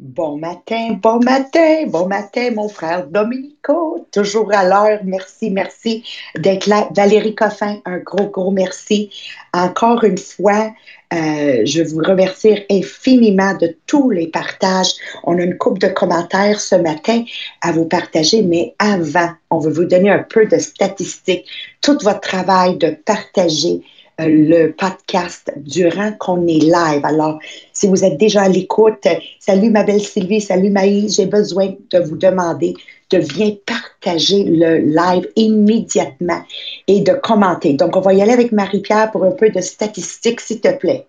Bon matin, bon matin, bon matin, mon frère Domenico. Toujours à l'heure. Merci, merci d'être là. Valérie Coffin, un gros, gros merci. Encore une fois, euh, je vous remercie infiniment de tous les partages. On a une coupe de commentaires ce matin à vous partager, mais avant, on veut vous donner un peu de statistiques. Tout votre travail de partager le podcast durant qu'on est live. Alors, si vous êtes déjà à l'écoute, salut ma belle Sylvie, salut Maïs, j'ai besoin de vous demander de bien partager le live immédiatement et de commenter. Donc, on va y aller avec Marie-Pierre pour un peu de statistiques, s'il te plaît.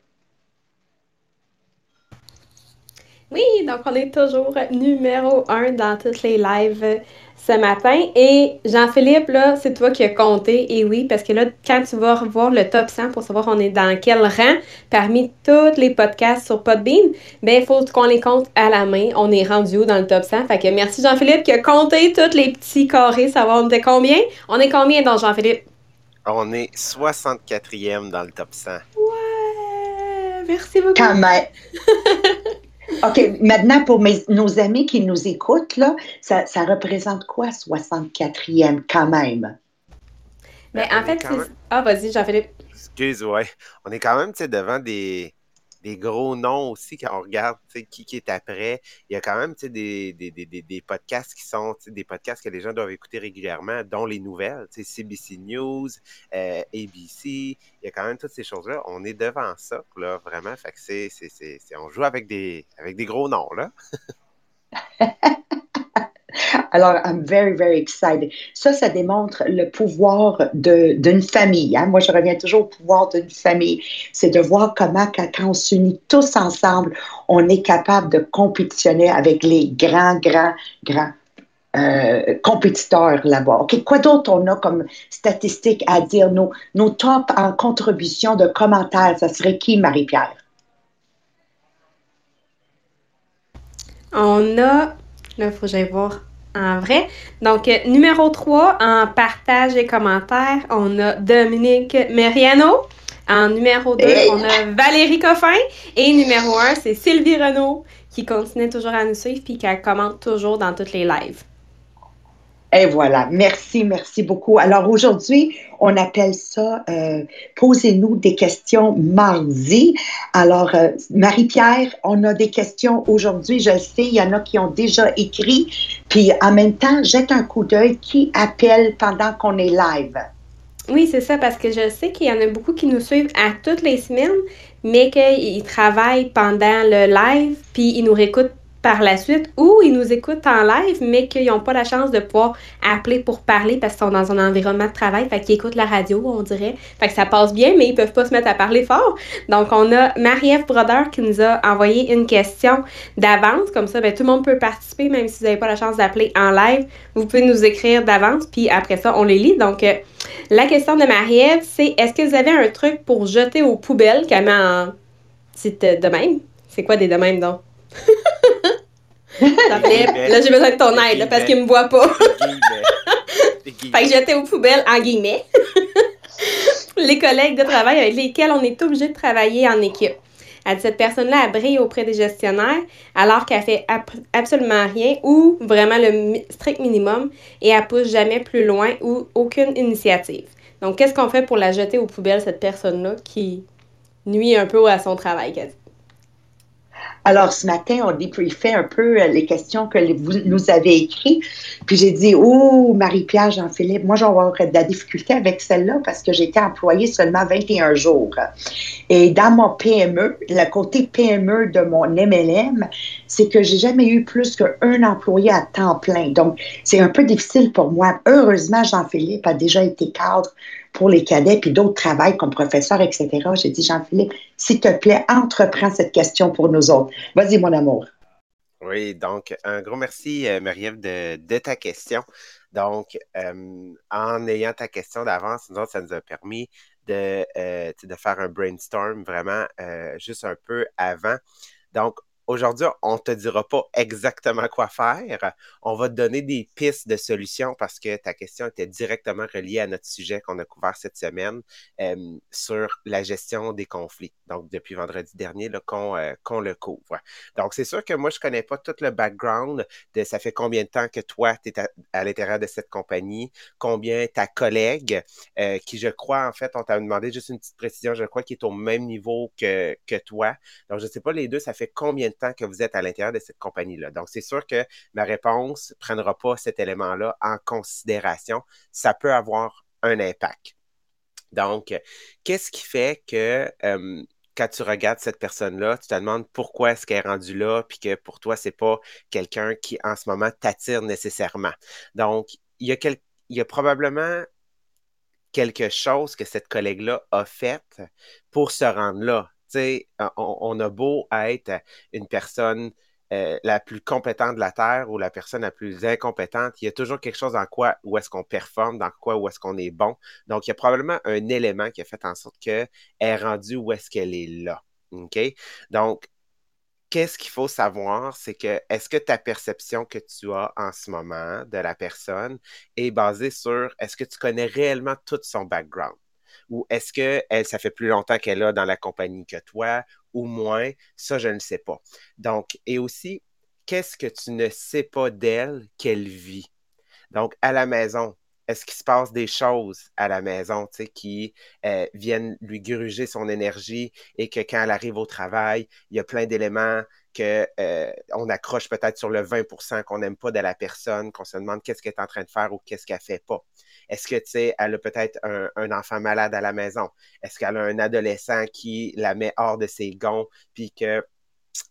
Oui, donc on est toujours numéro un dans toutes les lives ce matin. Et Jean-Philippe, là, c'est toi qui as compté. Et oui, parce que là, quand tu vas revoir le top 100 pour savoir on est dans quel rang parmi tous les podcasts sur Podbean, ben il faut qu'on les compte à la main. On est rendu où dans le top 100? Fait que merci Jean-Philippe qui a compté tous les petits carrés, savoir on était combien. On est combien dans Jean-Philippe? On est 64e dans le top 100. Ouais! Merci beaucoup. Quand même. OK, maintenant, pour nos amis qui nous écoutent, là, ça, représente quoi, 64e, quand même? Mais ben, en fait, Ah, vas-y, Jean-Philippe. Excuse, ouais. On est quand même, devant des, des gros noms aussi quand on regarde qui, qui est après. Il y a quand même des, des, des, des, podcasts qui sont des podcasts que les gens doivent écouter régulièrement, dont les nouvelles, CBC News, euh, ABC. Il y a quand même toutes ces choses-là. On est devant ça, là, vraiment. Fait que c'est, on joue avec des, avec des gros noms, là. Alors, I'm very, very excited. Ça, ça démontre le pouvoir d'une famille. Hein. Moi, je reviens toujours au pouvoir d'une famille. C'est de voir comment, quand, on s'unit tous ensemble, on est capable de compétitionner avec les grands, grands, grands euh, compétiteurs là-bas. OK, quoi d'autre on a comme statistiques à dire? Nos, nos tops en contribution de commentaires, ça serait qui, Marie-Pierre? On a, là, il faut que j'aille voir en vrai. Donc, euh, numéro 3, en partage et commentaires, on a Dominique Meriano. En numéro 2, on a Valérie Coffin. Et numéro 1, c'est Sylvie Renault qui continue toujours à nous suivre puis qui commente toujours dans toutes les lives. Et voilà, merci, merci beaucoup. Alors aujourd'hui, on appelle ça euh, Posez-nous des questions mardi. Alors, euh, Marie-Pierre, on a des questions aujourd'hui, je le sais, il y en a qui ont déjà écrit. Puis en même temps, jette un coup d'œil qui appelle pendant qu'on est live. Oui, c'est ça, parce que je sais qu'il y en a beaucoup qui nous suivent à toutes les semaines, mais qu'ils travaillent pendant le live, puis ils nous réécoutent par la suite ou ils nous écoutent en live, mais qu'ils n'ont pas la chance de pouvoir appeler pour parler parce qu'ils sont dans un environnement de travail, fait qu'ils écoutent la radio, on dirait. Fait que ça passe bien, mais ils peuvent pas se mettre à parler fort. Donc, on a Marie-Ève Broder qui nous a envoyé une question d'avance. Comme ça, ben, tout le monde peut participer, même si vous n'avez pas la chance d'appeler en live. Vous pouvez nous écrire d'avance, puis après ça, on les lit. Donc, euh, la question de Marie-Ève, c'est est-ce que vous avez un truc pour jeter aux poubelles qu'elle met en site de même? C'est quoi des de même, donc? là, j'ai besoin de ton aide parce qu'il me voit pas. fait que j'étais aux poubelles en guillemets. les collègues de travail avec lesquels on est obligé de travailler en équipe. cette personne-là, a brille auprès des gestionnaires alors qu'elle fait absolument rien ou vraiment le strict minimum et elle pousse jamais plus loin ou aucune initiative. Donc, qu'est-ce qu'on fait pour la jeter aux poubelles, cette personne-là qui nuit un peu à son travail, quasi? Alors, ce matin, on débriefait un peu euh, les questions que vous nous avez écrites. Puis j'ai dit, oh, Marie-Pierre, Jean-Philippe, moi, j'aurais de la difficulté avec celle-là parce que j'étais employée seulement 21 jours. Et dans mon PME, le côté PME de mon MLM, c'est que j'ai jamais eu plus qu'un employé à temps plein. Donc, c'est un peu difficile pour moi. Heureusement, Jean-Philippe a déjà été cadre pour les cadets, puis d'autres travaillent comme professeur, etc. J'ai dit, Jean-Philippe, s'il te plaît, entreprends cette question pour nous autres. Vas-y, mon amour. Oui, donc un gros merci, euh, Marie-Ève, de, ta question. Donc, euh, en ayant ta question d'avance, nous ça nous a permis de, euh, de faire un brainstorm vraiment juste un peu avant. Donc, aujourd'hui, on te dira pas exactement quoi faire. On va te donner des pistes de solutions parce que ta question était directement reliée à notre sujet qu'on a couvert cette semaine euh, sur la gestion des conflits. Donc, depuis vendredi dernier, euh, qu'on le couvre. Donc, c'est sûr que moi, je connais pas tout le background de ça fait combien de temps que toi, tu es à, l'intérieur de cette compagnie, combien ta collègue, euh, qui je crois, en fait, on t'a demandé juste une petite précision, je crois qu'il est au même niveau que, que toi. Donc, je sais pas, les deux, ça fait combien de que vous êtes à l'intérieur de cette compagnie-là. Donc, c'est sûr que ma réponse ne prendra pas cet élément-là en considération. Ça peut avoir un impact. Donc, qu'est-ce qui fait que euh, quand tu regardes cette personne-là, tu te demandes pourquoi est-ce qu'elle est rendue là, puis que pour toi, c'est pas quelqu'un qui, en ce moment, t'attire nécessairement? Donc, il y a probablement quelque chose que cette collègue-là a fait pour se rendre là. Sais, on, a beau être une personne euh, la plus compétente de la Terre ou la personne la plus incompétente, il y a toujours quelque chose dans quoi où est-ce qu'on performe, dans quoi où est-ce qu'on est bon. Donc, il y a probablement un élément qui a fait en sorte qu'elle est rendue où est-ce qu'elle est là. OK? Donc, qu'est-ce qu'il faut savoir, c'est que est-ce que ta perception que tu as en ce moment de la personne est basée sur est-ce que tu connais réellement tout son background? Ou est-ce que ça fait plus longtemps qu'elle est dans la compagnie que toi ou moins? Ça, je ne sais pas. Donc, et aussi, qu'est-ce que tu ne sais pas d'elle qu'elle vit? Donc, à la maison, est-ce qu'il se passe des choses à la maison qui euh, viennent lui gruger son énergie et que quand elle arrive au travail, il y a plein d'éléments qu'on euh, accroche peut-être sur le 20% qu'on n'aime pas de la personne, qu'on se demande qu'est-ce qu'elle est en train de faire ou qu'est-ce qu'elle fait pas. Est-ce que, tu sais, elle a peut-être un, enfant malade à la maison? Est-ce qu'elle a un adolescent qui la met hors de ses gonds puis que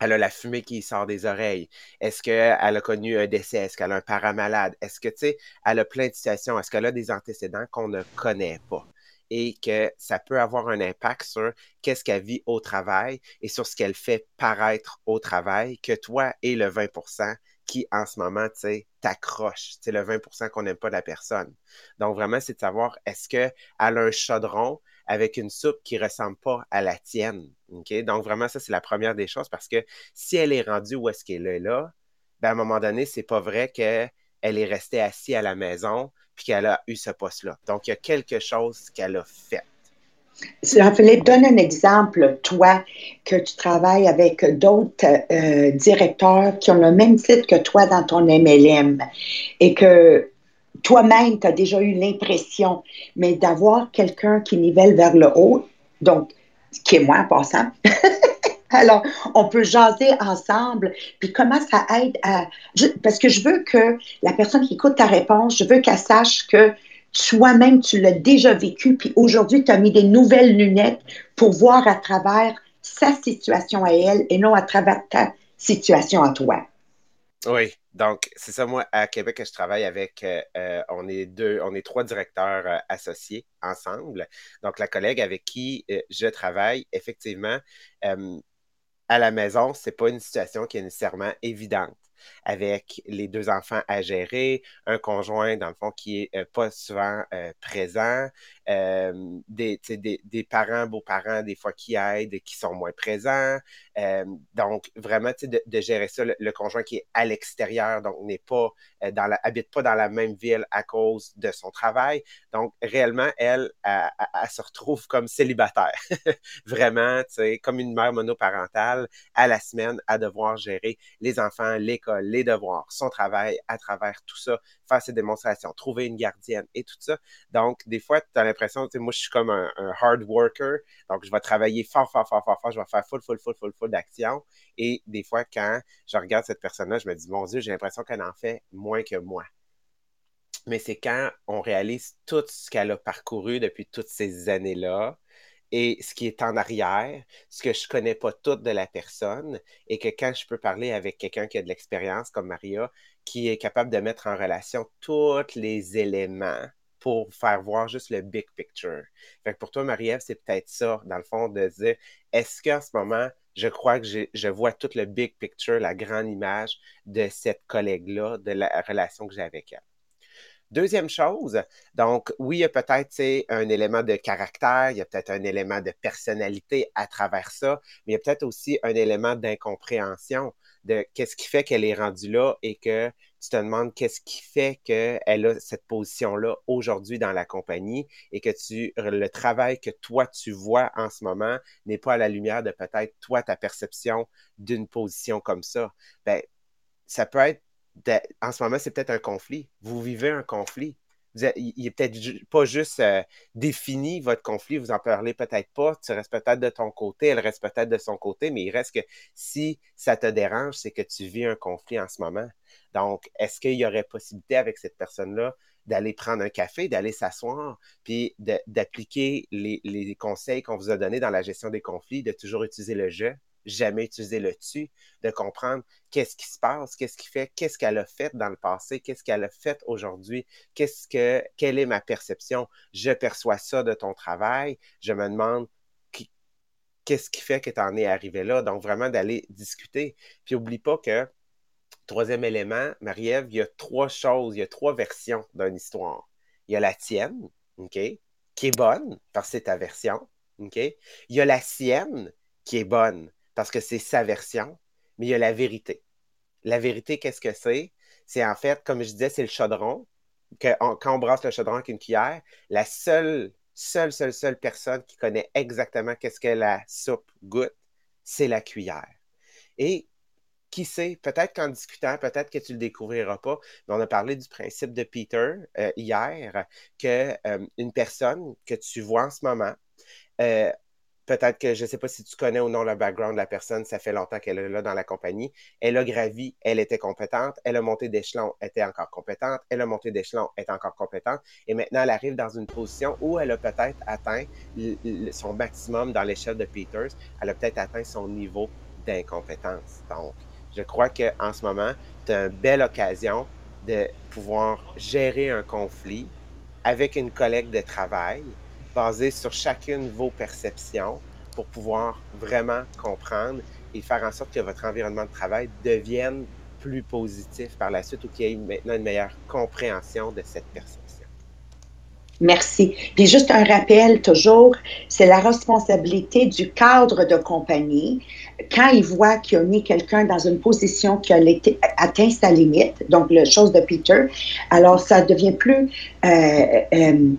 elle a la fumée qui sort des oreilles? Est-ce qu'elle a connu un décès? Est-ce qu'elle a un parent malade? Est-ce que, tu sais, elle a plein de situations? Est-ce qu'elle a des antécédents qu'on ne connaît pas? Et que ça peut avoir un impact sur qu'est-ce qu'elle vit au travail et sur ce qu'elle fait paraître au travail, que toi et le 20 qui, en ce moment, tu sais, t'accroche. C'est le 20% qu'on n'aime pas de la personne. Donc, vraiment, c'est de savoir, est-ce qu'elle a un chaudron avec une soupe qui ressemble pas à la tienne? Donc, vraiment, ça, c'est la première des choses parce que si elle est rendue où est-ce qu'elle est là, ben, à un moment donné, c'est pas vrai qu'elle est restée assise à la maison puis qu'elle a eu ce poste-là. Donc, il y a quelque chose qu'elle a fait. Jean-Philippe, donne un exemple, toi, que tu travailles avec d'autres euh, directeurs qui ont le même titre que toi dans ton MLM et que toi-même, tu as déjà eu l'impression, mais d'avoir quelqu'un qui nivelle vers le haut, donc, qui est moi en passant. Alors, on peut jaser ensemble, puis comment ça aide à... parce que je veux que la personne qui écoute ta réponse, je veux qu'elle sache que Toi-même, tu l'as déjà vécu, puis aujourd'hui, tu as mis des nouvelles lunettes pour voir à travers sa situation à elle et non à travers ta situation à toi. Oui, donc c'est ça, moi, à Québec, je travaille avec, euh, euh, on est deux, on est trois directeurs euh, associés ensemble. Donc, la collègue avec qui je travaille, effectivement, à la maison, c'est pas une situation qui est nécessairement évidente avec les deux enfants à gérer, un conjoint, dans le fond, qui est euh, pas souvent euh, présent, euh, des, des, parents, beaux-parents, des fois qui aident, qui sont moins présents. donc, vraiment, de, de gérer ça, le, conjoint qui est à l'extérieur, donc n'est pas dans la, habite pas dans la même ville à cause de son travail. Donc, réellement, elle, elle, se retrouve comme célibataire. vraiment, comme une mère monoparentale à la semaine à devoir gérer les enfants, l'école, les devoirs, son travail à travers tout ça, faire ses démonstrations, trouver une gardienne et tout ça. Donc, des fois, tu as l'impression, moi, je suis comme un, hard worker, donc je vais travailler fort, fort, fort, fort, fort, je vais faire full, full, full, full, full d'action. Et des fois, quand je regarde cette personne-là, je me dis, mon Dieu, j'ai l'impression qu'elle en fait moins que moi. Mais c'est quand on réalise tout ce qu'elle a parcouru depuis toutes ces années-là, et ce qui est en arrière, ce que je connais pas tout de la personne, et que quand je peux parler avec quelqu'un qui a de l'expérience comme Maria, qui est capable de mettre en relation tous les éléments pour faire voir juste le big picture. Fait que pour toi, Marie-Ève, c'est peut-être ça, dans le fond, de dire, est-ce qu'en ce moment, je crois que je vois tout le big picture, la grande image de cette collègue-là, de la relation que j'ai avec elle? Deuxième chose, donc oui, il y a peut-être un élément de caractère, il y a peut-être un élément de personnalité à travers ça, mais il y a peut-être aussi un élément d'incompréhension de qu'est-ce qui fait qu'elle est rendue là et que tu te demandes qu'est-ce qui fait qu'elle a cette position-là aujourd'hui dans la compagnie et que tu, le travail que toi tu vois en ce moment n'est pas à la lumière de peut-être toi ta perception d'une position comme ça. Ben, ça peut être en ce moment, c'est peut-être un conflit. Vous vivez un conflit. il n'est peut-être pas juste euh, défini votre conflit, vous en parlez peut-être pas, tu restes peut-être de ton côté, elle reste peut-être de son côté, mais il reste que si ça te dérange, c'est que tu vis un conflit en ce moment. Donc, est-ce qu'il y aurait possibilité avec cette personne-là d'aller prendre un café, d'aller s'asseoir, puis d'appliquer les, conseils qu'on vous a donnés dans la gestion des conflits, de toujours utiliser le je, jamais utiliser le tu, de comprendre qu'est-ce qui se passe, qu'est-ce qui fait, qu'est-ce qu'elle a fait dans le passé, qu'est-ce qu'elle a fait aujourd'hui, qu'est-ce que, quelle est ma perception? Je perçois ça de ton travail. Je me demande qu'est-ce qui fait que tu en es arrivé là? Donc, vraiment d'aller discuter. Puis, oublie pas que, troisième élément, Marie-Ève, il y a trois choses, il y a trois versions d'une histoire. Il y a la tienne, OK, qui est bonne, parce que c'est ta version, OK? Il y a la sienne, qui est bonne, parce que c'est sa version, mais il y a la vérité. La vérité, qu'est-ce que c'est? C'est en fait, comme je disais, c'est le chaudron. Que quand on brasse le chaudron avec une cuillère, la seule, seule, seule, seule personne qui connaît exactement qu'est-ce que la soupe goûte, c'est la cuillère. Et qui sait, peut-être qu'en discutant, peut-être que tu le découvriras pas, mais on a parlé du principe de Peter euh, hier, que euh, une personne que tu vois en ce moment euh, peut-être que je ne sais pas si tu connais ou non le background de la personne, ça fait longtemps qu'elle est là dans la compagnie. Elle a gravi, elle était compétente, elle a monté d'échelon, était encore compétente, elle a monté d'échelon, est encore compétente, et maintenant elle arrive dans une position où elle a peut-être atteint son maximum dans l'échelle de Peters, elle a peut-être atteint son niveau d'incompétence. Donc, je crois qu'en ce moment, tu as une belle occasion de pouvoir gérer un conflit avec une collègue de travail basé sur chacune vos perceptions pour pouvoir vraiment comprendre et faire en sorte que votre environnement de travail devienne plus positif par la suite ou qu'il y ait maintenant une meilleure compréhension de cette perception. Merci. Puis juste un rappel, toujours, c'est la responsabilité du cadre de compagnie quand il voit qu'il a mis quelqu'un dans une position qui a atteint sa limite, donc la chose de Peter, alors ça devient plus euh, euh,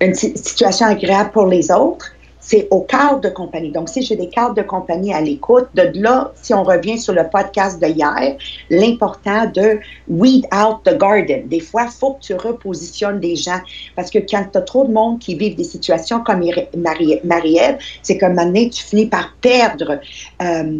une situation agréable pour les autres, c'est au cadre de compagnie. Donc, si j'ai des cadres de compagnie à l'écoute, de là, si on revient sur le podcast de hier, l'important de weed out the garden. Des fois, il faut que tu repositionnes des gens parce que quand tu as trop de monde qui vivent des situations comme Marie-Ève, c'est comme maintenant, tu finis par perdre euh,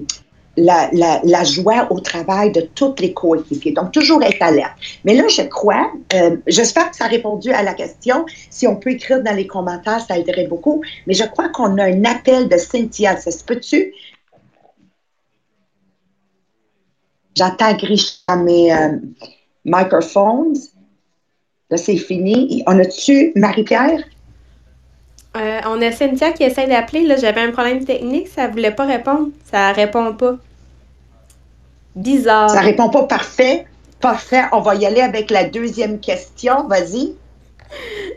la, joie au travail de toutes les coéquipiers. Donc, toujours être alerte. Mais là, je crois, euh, j'espère que ça a répondu à la question. Si on peut écrire dans les commentaires, ça aiderait beaucoup. Mais je crois qu'on a un appel de Cynthia. Ça se peut-tu? J'entends à mes euh, microphones. Là, c'est fini. On a-tu Marie-Pierre? Euh, on a Cynthia qui essaie d'appeler. Là, j'avais un problème technique, ça ne voulait pas répondre. Ça répond pas. Bizarre. Ça répond pas parfait. Parfait. On va y aller avec la deuxième question. Vas-y.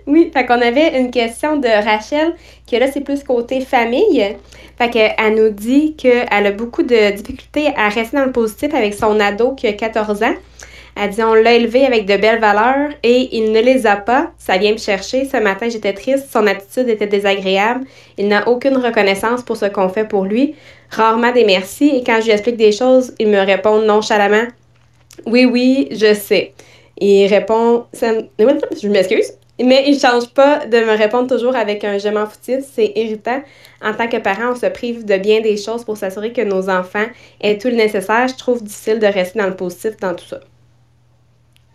Oui, fait qu'on avait une question de Rachel, que là, c'est plus côté famille. Fait qu'elle nous dit qu'elle a beaucoup de difficultés à rester dans le positif avec son ado qui a 14 ans. Elle dit on l'a élevé avec de belles valeurs et il ne les a pas. Ça vient me chercher. Ce matin, j'étais triste. Son attitude était désagréable. Il n'a aucune reconnaissance pour ce qu'on fait pour lui. Rarement des merci. Et quand je lui explique des choses, il me répond nonchalamment Oui, oui, je sais. Il répond Je m'excuse. Mais il ne change pas de me répondre toujours avec un je m'en foutis. C'est irritant. En tant que parent, on se prive de bien des choses pour s'assurer que nos enfants aient tout le nécessaire. Je trouve difficile de rester dans le positif dans tout ça.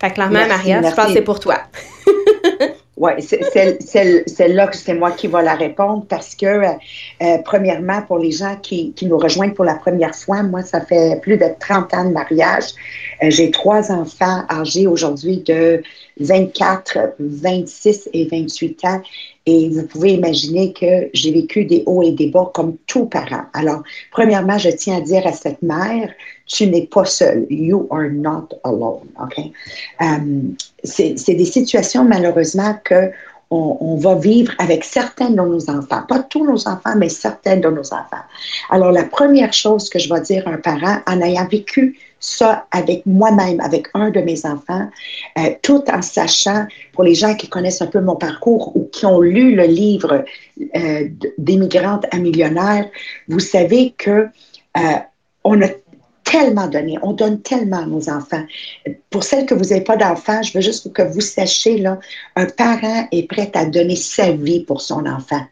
Fait clairement, Maria, je pense que c'est pour toi. oui, c'est là que c'est moi qui vais la répondre parce que, euh, premièrement, pour les gens qui, qui, nous rejoignent pour la première fois, moi, ça fait plus de 30 ans de mariage. Euh, j'ai trois enfants âgés aujourd'hui de 24, 26 et 28 ans. Et vous pouvez imaginer que j'ai vécu des hauts et des bas comme tout parent. Alors, premièrement, je tiens à dire à cette mère, tu n'es pas seule. You are not alone. OK? Um, c'est des situations, malheureusement, que on, va vivre avec certains de nos enfants. Pas tous nos enfants, mais certains de nos enfants. Alors, la première chose que je vais dire à un parent, en ayant vécu ça avec moi-même, avec un de mes enfants, euh, tout en sachant, pour les gens qui connaissent un peu mon parcours ou qui ont lu le livre euh, d'Immigrantes à millionnaires, vous savez que euh, on a tellement donné, on donne tellement à nos enfants. Pour celles que vous n'avez pas d'enfants, je veux juste que vous sachiez, là, un parent est prêt à donner sa vie pour son enfant.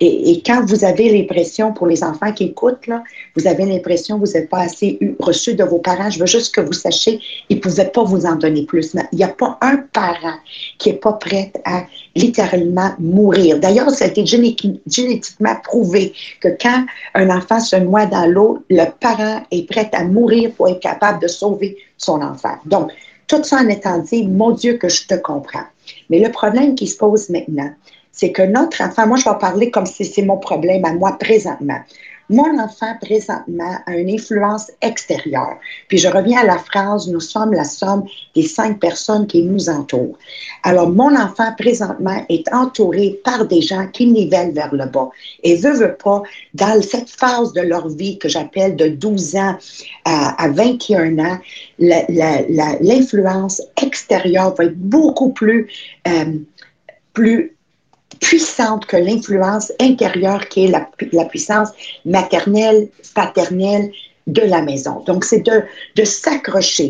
Et, quand vous avez l'impression, pour les enfants qui écoutent, là, vous avez l'impression que vous n'avez pas assez eu, reçu de vos parents, je veux juste que vous sachiez, ils ne pouvaient pas vous en donner plus. Il n'y a pas un parent qui n'est pas prêt à littéralement mourir. D'ailleurs, ça a été génétiquement prouvé que quand un enfant se noie dans l'eau, le parent est prêt à mourir pour être capable de sauver son enfant. Donc, tout ça en étant dit, mon Dieu, que je te comprends. Mais le problème qui se pose maintenant, c'est que notre enfant, moi je vais parler comme si c'est mon problème à moi présentement. Mon enfant présentement a une influence extérieure. Puis je reviens à la phrase, nous sommes la somme des cinq personnes qui nous entourent. Alors mon enfant présentement est entouré par des gens qui nivellent vers le bas. Et veut, veut pas, dans cette phase de leur vie que j'appelle de 12 ans à, 21 ans, l'influence extérieure va être beaucoup plus, euh, plus puissante que l'influence intérieure qui est la, la, puissance maternelle, paternelle de la maison. Donc, c'est de, de s'accrocher.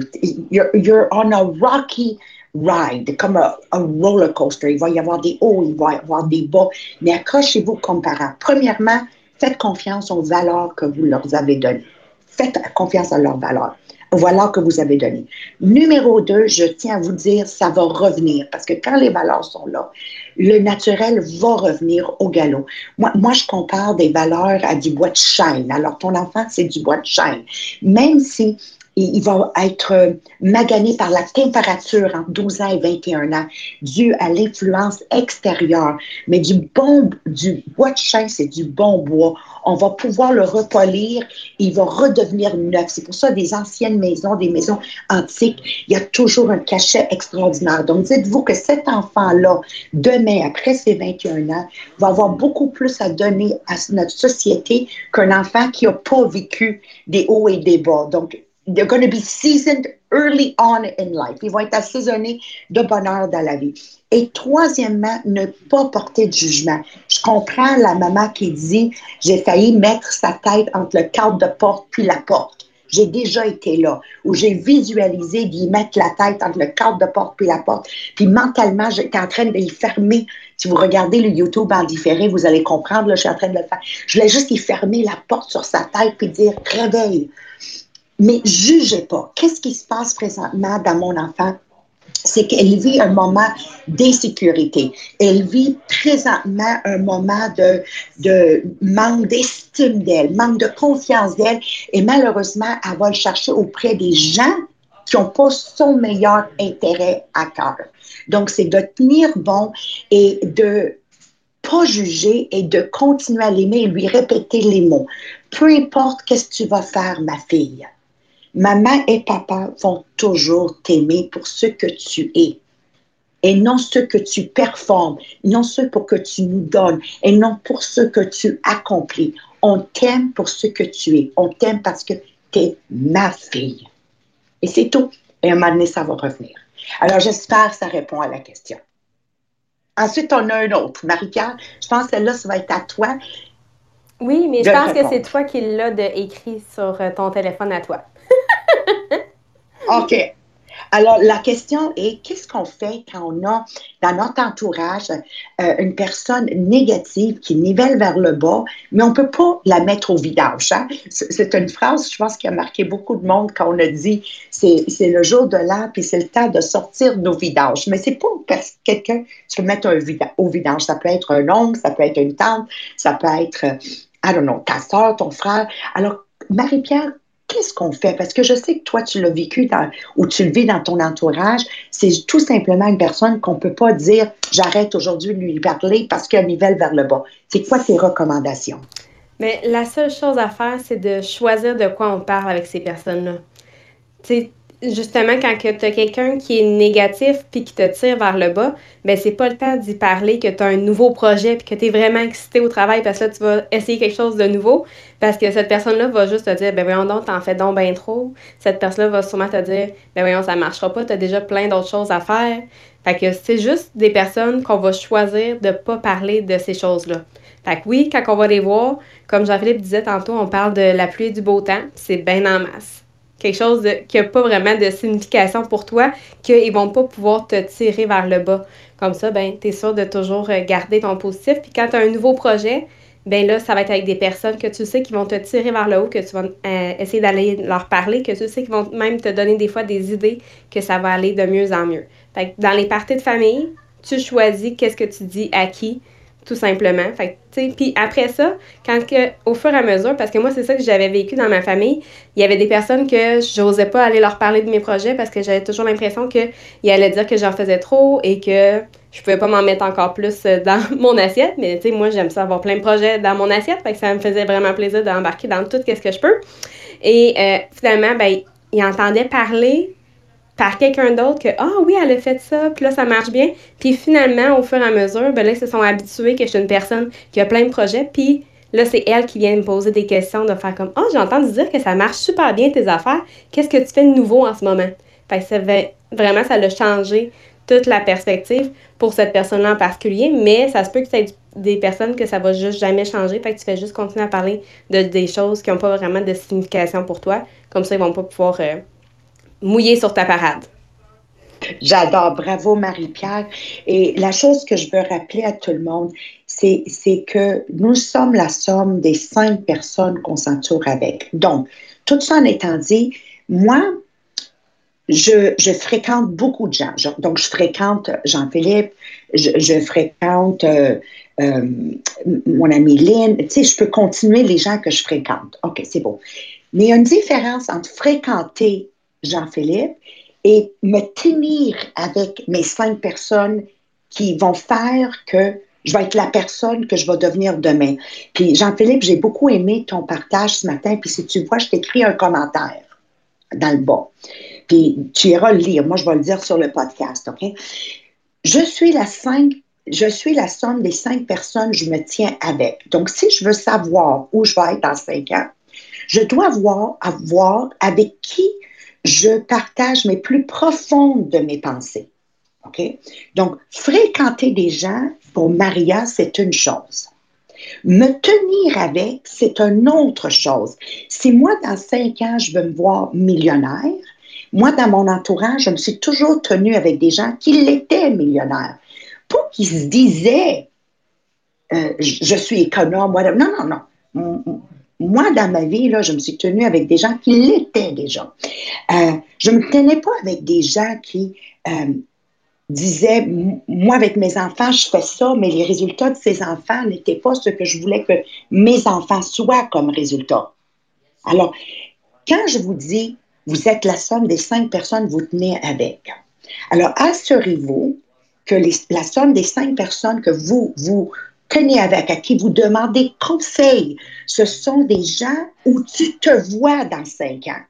You're, you're, on a rocky ride, comme un, roller coaster. Il va y avoir des hauts, il va y avoir des bas, mais accrochez-vous comme parents. Premièrement, faites confiance aux valeurs que vous leur avez données. Faites confiance à leurs valeurs voilà que vous avez donné. Numéro deux, je tiens à vous dire, ça va revenir parce que quand les valeurs sont là, le naturel va revenir au galop. Moi, moi je compare des valeurs à du bois de chêne. Alors, ton enfant, c'est du bois de chêne. Même si il va être magané par la température entre 12 ans et 21 ans, dû à l'influence extérieure. Mais du bon, du bois de chêne, c'est du bon bois. On va pouvoir le repolir, il va redevenir neuf. C'est pour ça des anciennes maisons, des maisons antiques, il y a toujours un cachet extraordinaire. Donc, dites-vous que cet enfant-là, demain, après ses 21 ans, va avoir beaucoup plus à donner à notre société qu'un enfant qui n'a pas vécu des hauts et des bas. Donc, they're going to be seasoned early on in life. Ils vont être assaisonnés de bonheur dans la vie. Et troisièmement, ne pas porter de jugement. Je comprends la maman qui dit, j'ai failli mettre sa tête entre le cadre de porte puis la porte. J'ai déjà été là, où j'ai visualisé d'y mettre la tête entre le cadre de porte puis la porte. Puis mentalement, j'étais en train de y fermer. Si vous regardez le YouTube en différé, vous allez comprendre, là, je suis en train de le faire. Je voulais juste y fermer la porte sur sa tête puis dire, réveille mais jugez pas. Qu'est-ce qui se passe présentement dans mon enfant? c'est qu'elle vit un moment d'insécurité. Elle vit présentement un moment de, manque d'estime d'elle, manque de confiance d'elle, et malheureusement, elle va le chercher auprès des gens qui n'ont pas son meilleur intérêt à cœur. Donc, c'est de tenir bon et de pas juger et de continuer à l'aimer et lui répéter les mots. Peu importe qu'est-ce que tu vas faire, ma fille. Maman et papa vont toujours t'aimer pour ce que tu es et non ce que tu performes, non ce pour que tu nous donnes et non pour ce que tu accomplis. On t'aime pour ce que tu es. On t'aime parce que tu es ma fille. Et c'est tout. Et un moment donné, ça va revenir. Alors, j'espère que ça répond à la question. Ensuite, on a un autre. Marie-Pierre, je pense que celle-là, ça va être à toi. Oui, mais je pense que c'est toi qui l'as écrit sur euh, ton téléphone à toi. OK. Alors, la question est, qu'est-ce qu'on fait quand on a dans notre entourage euh, une personne négative qui nivelle vers le bas, mais on ne peut pas la mettre au vidage. Hein? C'est une phrase, je pense, qui a marqué beaucoup de monde quand on a dit c'est le jour de l'an, puis c'est le temps de sortir nos vidages. Mais c'est pas parce que quelqu'un, tu peux mettre un au vidange. Ça peut être un oncle, ça peut être une tante, ça peut être, I don't know, ta soeur, ton frère. Alors, Marie-Pierre, qu'est-ce qu'on fait? Parce que je sais que toi, tu l'as vécu ou tu le vis dans ton entourage. C'est tout simplement une personne qu'on ne peut pas dire j'arrête aujourd'hui de lui parler parce qu'elle nivelle vers le bas. C'est quoi tes recommandations? Mais la seule chose à faire, c'est de choisir de quoi on parle avec ces personnes-là. Justement, quand tu as quelqu'un qui est négatif puis qui te tire vers le bas, ben c'est pas le temps d'y parler que tu as un nouveau projet puis que tu es vraiment excité au travail parce que là, tu vas essayer quelque chose de nouveau parce que cette personne-là va juste te dire, ben voyons donc, t'en fais donc bien trop. Cette personne-là va sûrement te dire, ben voyons, ça marchera pas, tu déjà plein d'autres choses à faire. Fait que c'est juste des personnes qu'on va choisir de pas parler de ces choses-là. Fait que oui, quand on va les voir, comme Jean-Philippe disait tantôt, on parle de la pluie et du beau temps, c'est bien en masse quelque chose qui n'a pas vraiment de signification pour toi, qu'ils ne vont pas pouvoir te tirer vers le bas. Comme ça, ben, tu es sûr de toujours euh, garder ton positif. Puis quand tu as un nouveau projet, ben là, ça va être avec des personnes que tu sais qui vont te tirer vers le haut, que tu vas euh, essayer d'aller leur parler, que tu sais qui vont même te donner des fois des idées que ça va aller de mieux en mieux. Fait dans les parties de famille, tu choisis qu'est-ce que tu dis à qui, tout simplement. Fait puis après ça, quand que, au fur et à mesure, parce que moi, c'est ça que j'avais vécu dans ma famille, il y avait des personnes que j'osais pas aller leur parler de mes projets parce que j'avais toujours l'impression qu'ils allaient dire que j'en faisais trop et que je pouvais pas m'en mettre encore plus euh, dans mon assiette. Mais moi, j'aime ça avoir plein de projets dans mon assiette. Fait que ça me faisait vraiment plaisir d'embarquer dans tout ce que je peux. Et euh, finalement, ben, ils entendaient parler par quelqu'un d'autre que Ah oui, elle a fait ça, puis là, ça marche bien. Puis finalement, au fur et à mesure, ben là, ils se sont habitués que je suis une personne qui a plein de projets, puis là, c'est elle qui vient me poser des questions, de faire comme Ah, oh, j'ai dire que ça marche super bien tes affaires. Qu'est-ce que tu fais de nouveau en ce moment? Fait que ça vraiment, ça a changé toute la perspective pour cette personne-là en particulier, mais ça se peut que ait des personnes que ça va juste jamais changer, fait que tu fais juste continuer à parler de des choses qui n'ont pas vraiment de signification pour toi. Comme ça, ils vont pas pouvoir euh, mouiller sur ta parade. J'adore. Bravo, Marie-Pierre. Et la chose que je veux rappeler à tout le monde, c'est, que nous sommes la somme des cinq personnes qu'on s'entoure avec. Donc, tout ça en étant dit, moi, je, fréquente beaucoup de gens. donc, je fréquente Jean-Philippe, je, fréquente euh, euh, mon amie Lynn. Tu sais, je peux continuer les gens que je fréquente. OK, c'est bon. Mais il y a une différence entre fréquenter Jean-Philippe, et me tenir avec mes cinq personnes qui vont faire que je vais être la personne que je vais devenir demain. Puis Jean-Philippe, j'ai beaucoup aimé ton partage ce matin. Puis si tu vois, je t'écris un commentaire dans le bas. Puis tu iras le lire. Moi, je vais le dire sur le podcast, OK? Je suis la cinq, je suis la somme des cinq personnes que je me tiens avec. Donc, si je veux savoir où je vais être dans cinq ans, je dois voir, avoir avec qui je partage mes plus profondes de mes pensées. OK? Donc, fréquenter des gens, pour Maria, c'est une chose. Me tenir avec, c'est une autre chose. Si moi, dans cinq ans, je veux me voir millionnaire, moi, dans mon entourage, je me suis toujours tenue avec des gens qui l'étaient millionnaires. Pas qu'ils se disaient, euh, je suis économe, non, non, non moi, dans ma vie, là, je me suis tenue avec des gens qui l'étaient déjà. Euh, je ne me tenais pas avec des gens qui euh, disaient, moi, avec mes enfants, je fais ça, mais les résultats de ces enfants n'étaient pas ce que je voulais que mes enfants soient comme résultat. Alors, quand je vous dis, vous êtes la somme des cinq personnes que vous tenez avec. Alors, assurez-vous que la somme des cinq personnes que vous, vous tenez avec, à qui vous demandez conseil, ce sont des gens où tu te vois dans cinq ans.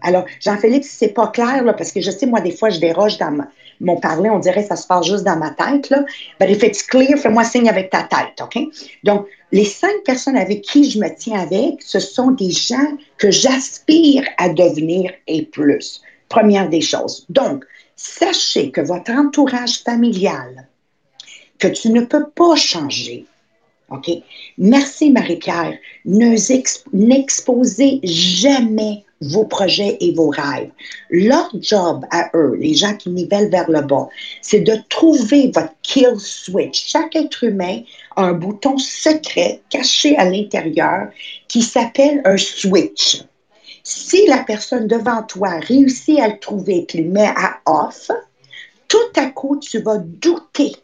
Alors, Jean-Philippe, si c'est pas clair, là, parce que je sais, moi, des fois, je déroge dans mon parler, on dirait que ça se passe juste dans ma tête, là. But if it's clear, fais-moi signe avec ta tête, OK? Donc, les cinq personnes avec qui je me tiens avec, ce sont des gens que j'aspire à devenir et plus. Première des choses. Donc, sachez que votre entourage familial, que tu ne peux pas changer. OK? Merci, Marie-Pierre. N'exposez jamais vos projets et vos rêves. Leur job à eux, les gens qui nivellent vers le bas, c'est de trouver votre kill switch. Chaque être humain a un bouton secret caché à l'intérieur qui s'appelle un switch. Si la personne devant toi réussit à le trouver et le met à off, tout à coup, tu vas douter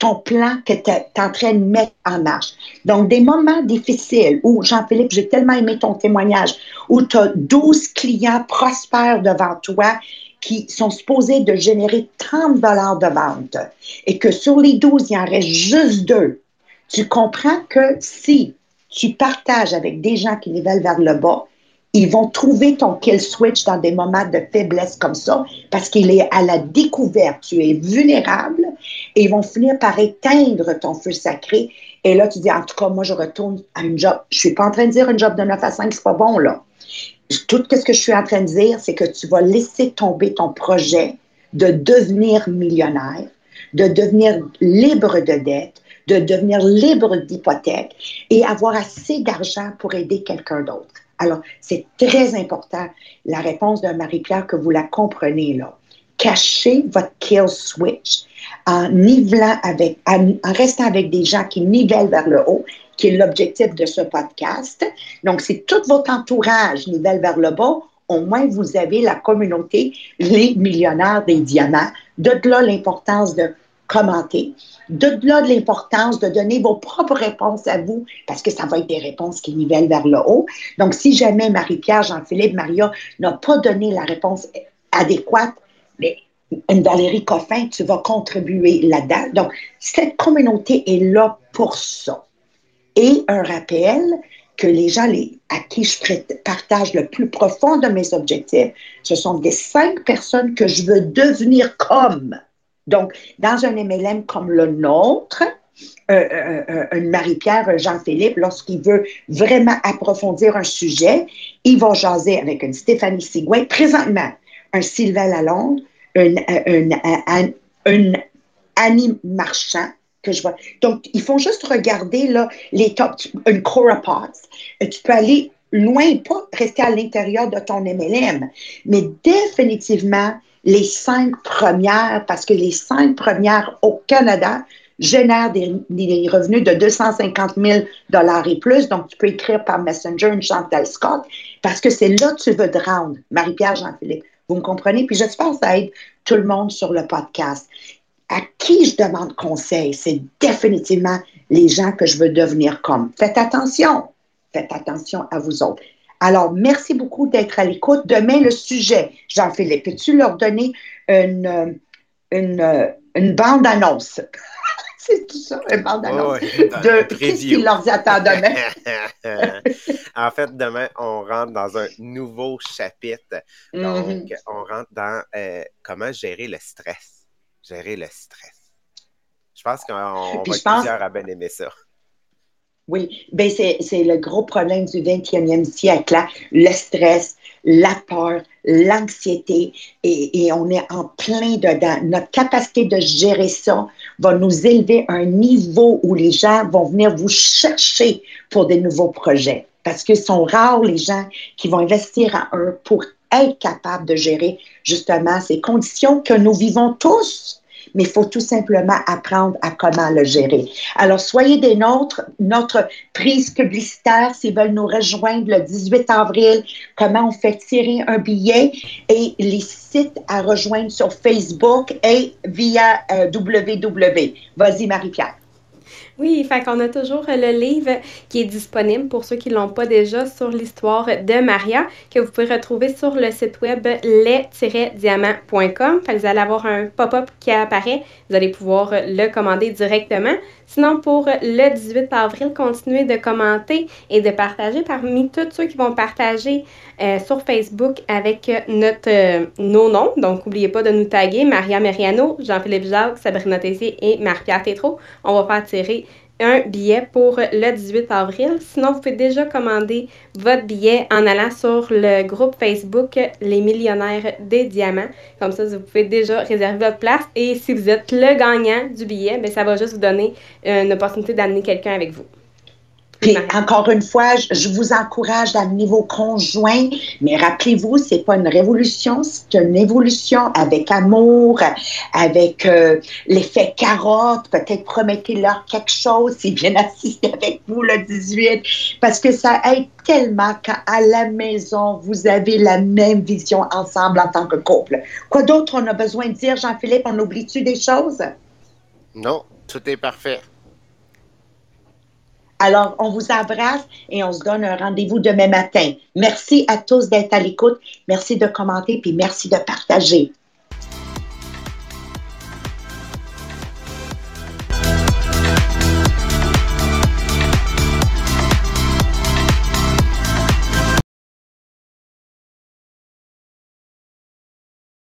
ton plan que tu es en train de mettre en marche. Donc, des moments difficiles où, Jean-Philippe, j'ai tellement aimé ton témoignage, où tu as 12 clients prospères devant toi qui sont supposés de générer 30 dollars de vente et que sur les 12, il en reste juste deux. Tu comprends que si tu partages avec des gens qui nivellent vers le bas, ils vont trouver ton kill switch dans des moments de faiblesse comme ça parce qu'il est à la découverte. Tu es vulnérable et ils vont finir par éteindre ton feu sacré. Et là, tu dis, en tout cas, moi, je retourne à une job. Je suis pas en train de dire une job de 9 à 5, c'est pas bon, là. Tout ce que je suis en train de dire, c'est que tu vas laisser tomber ton projet de devenir millionnaire, de devenir libre de dette, de devenir libre d'hypothèque et avoir assez d'argent pour aider quelqu'un d'autre. Alors, c'est très important, la réponse de Marie-Pierre, que vous la comprenez là. Cachez votre kill switch en nivelant avec, en, restant avec des gens qui nivellent vers le haut, qui est l'objectif de ce podcast. Donc, si tout votre entourage nivelle vers le bas, au moins vous avez la communauté, les millionnaires des diamants. De là l'importance de commenter. De là l'importance de donner vos propres réponses à vous, parce que ça va être des réponses qui nivellent vers le haut. Donc, si jamais Marie-Pierre, Jean-Philippe, Maria n'a pas donné la réponse adéquate, mais une Valérie Coffin, tu vas contribuer là-dedans. Donc, cette communauté est là pour ça. Et un rappel que les gens les, à qui je partage le plus profond de mes objectifs, ce sont des cinq personnes que je veux devenir comme. Donc, dans un MLM comme le nôtre, euh, euh, euh, une Marie-Pierre, Jean-Philippe, lorsqu'il veut vraiment approfondir un sujet, il va jaser avec une Stéphanie Sigouin, présentement un Sylvain Lalonde, une, une, Annie Marchand, que je vois. Donc, ils font juste regarder là, les top, une Cora Potts. Tu peux aller loin, pas rester à l'intérieur de ton MLM, mais définitivement les cinq premières, parce que les cinq premières au Canada génèrent des, revenus de 250 000 dollars et plus. Donc, tu peux écrire par Messenger une Chantal Scott parce que c'est là que tu veux te rendre, Marie-Pierre Jean-Philippe. Vous me comprenez? Puis j'espère que ça aide tout le monde sur le podcast. À qui je demande conseil? C'est définitivement les gens que je veux devenir comme. Faites attention. Faites attention à vous autres. Alors, merci beaucoup d'être à l'écoute. Demain, le sujet, Jean-Philippe, peux-tu leur donner une, une, une bande-annonce? C'est tout ça, une bande-annonce. de qu'est-ce qui leur attend demain? en fait, demain, on rentre dans un nouveau chapitre. Donc, mm-hmm. on rentre dans euh, comment gérer le stress. Gérer le stress. Je pense qu'on va être plusieurs à bien aimer ça. Oui, ben c'est, le gros problème du 21e siècle, là. le stress, la peur, l'anxiété, et, et, on est en plein dedans. Notre capacité de gérer ça va nous élever à un niveau où les gens vont venir vous chercher pour des nouveaux projets, parce que sont rares les gens qui vont investir à eux pour être capables de gérer justement ces conditions que nous vivons tous mais il faut tout simplement apprendre à comment le gérer. Alors, soyez des nôtres. Notre prise publicitaire, s'ils veulent nous rejoindre le 18 avril, comment on fait tirer un billet et les sites à rejoindre sur Facebook et via euh, www. Vas-y, Marie-Pierre. Oui, fait qu'on a toujours le livre qui est disponible pour ceux qui ne l'ont pas déjà sur l'histoire de Maria, que vous pouvez retrouver sur le site web les-diamant.com. Vous allez avoir un pop-up qui apparaît. Vous allez pouvoir le commander directement. Sinon, pour le 18 avril, continuez de commenter et de partager parmi tous ceux qui vont partager euh, sur Facebook avec notre, euh, nos noms. Donc, n'oubliez pas de nous taguer Maria Meriano, Jean-Philippe Jacques, Sabrina Tessier et Marie-Pierre Tétrault. On va faire tirer un billet pour le 18 avril. Sinon, vous pouvez déjà commander votre billet en allant sur le groupe Facebook Les Millionnaires des Diamants. Comme ça, vous pouvez déjà réserver votre place. Et si vous êtes le gagnant du billet, bien, ça va juste vous donner une opportunité d'amener quelqu'un avec vous. Puis encore une fois, je vous encourage d'amener vos conjoints, mais rappelez-vous, c'est pas une révolution, c'est une évolution avec amour, avec euh, l'effet carotte. Peut-être promettez-leur quelque chose s'ils viennent assister avec vous le 18, parce que ça aide tellement quand à la maison vous avez la même vision ensemble en tant que couple. Quoi d'autre on a besoin de dire, Jean-Philippe? On oublie-tu des choses? Non, tout est parfait. Alors, on vous embrasse et on se donne un rendez-vous demain matin. Merci à tous d'être à l'écoute. Merci de commenter puis merci de partager.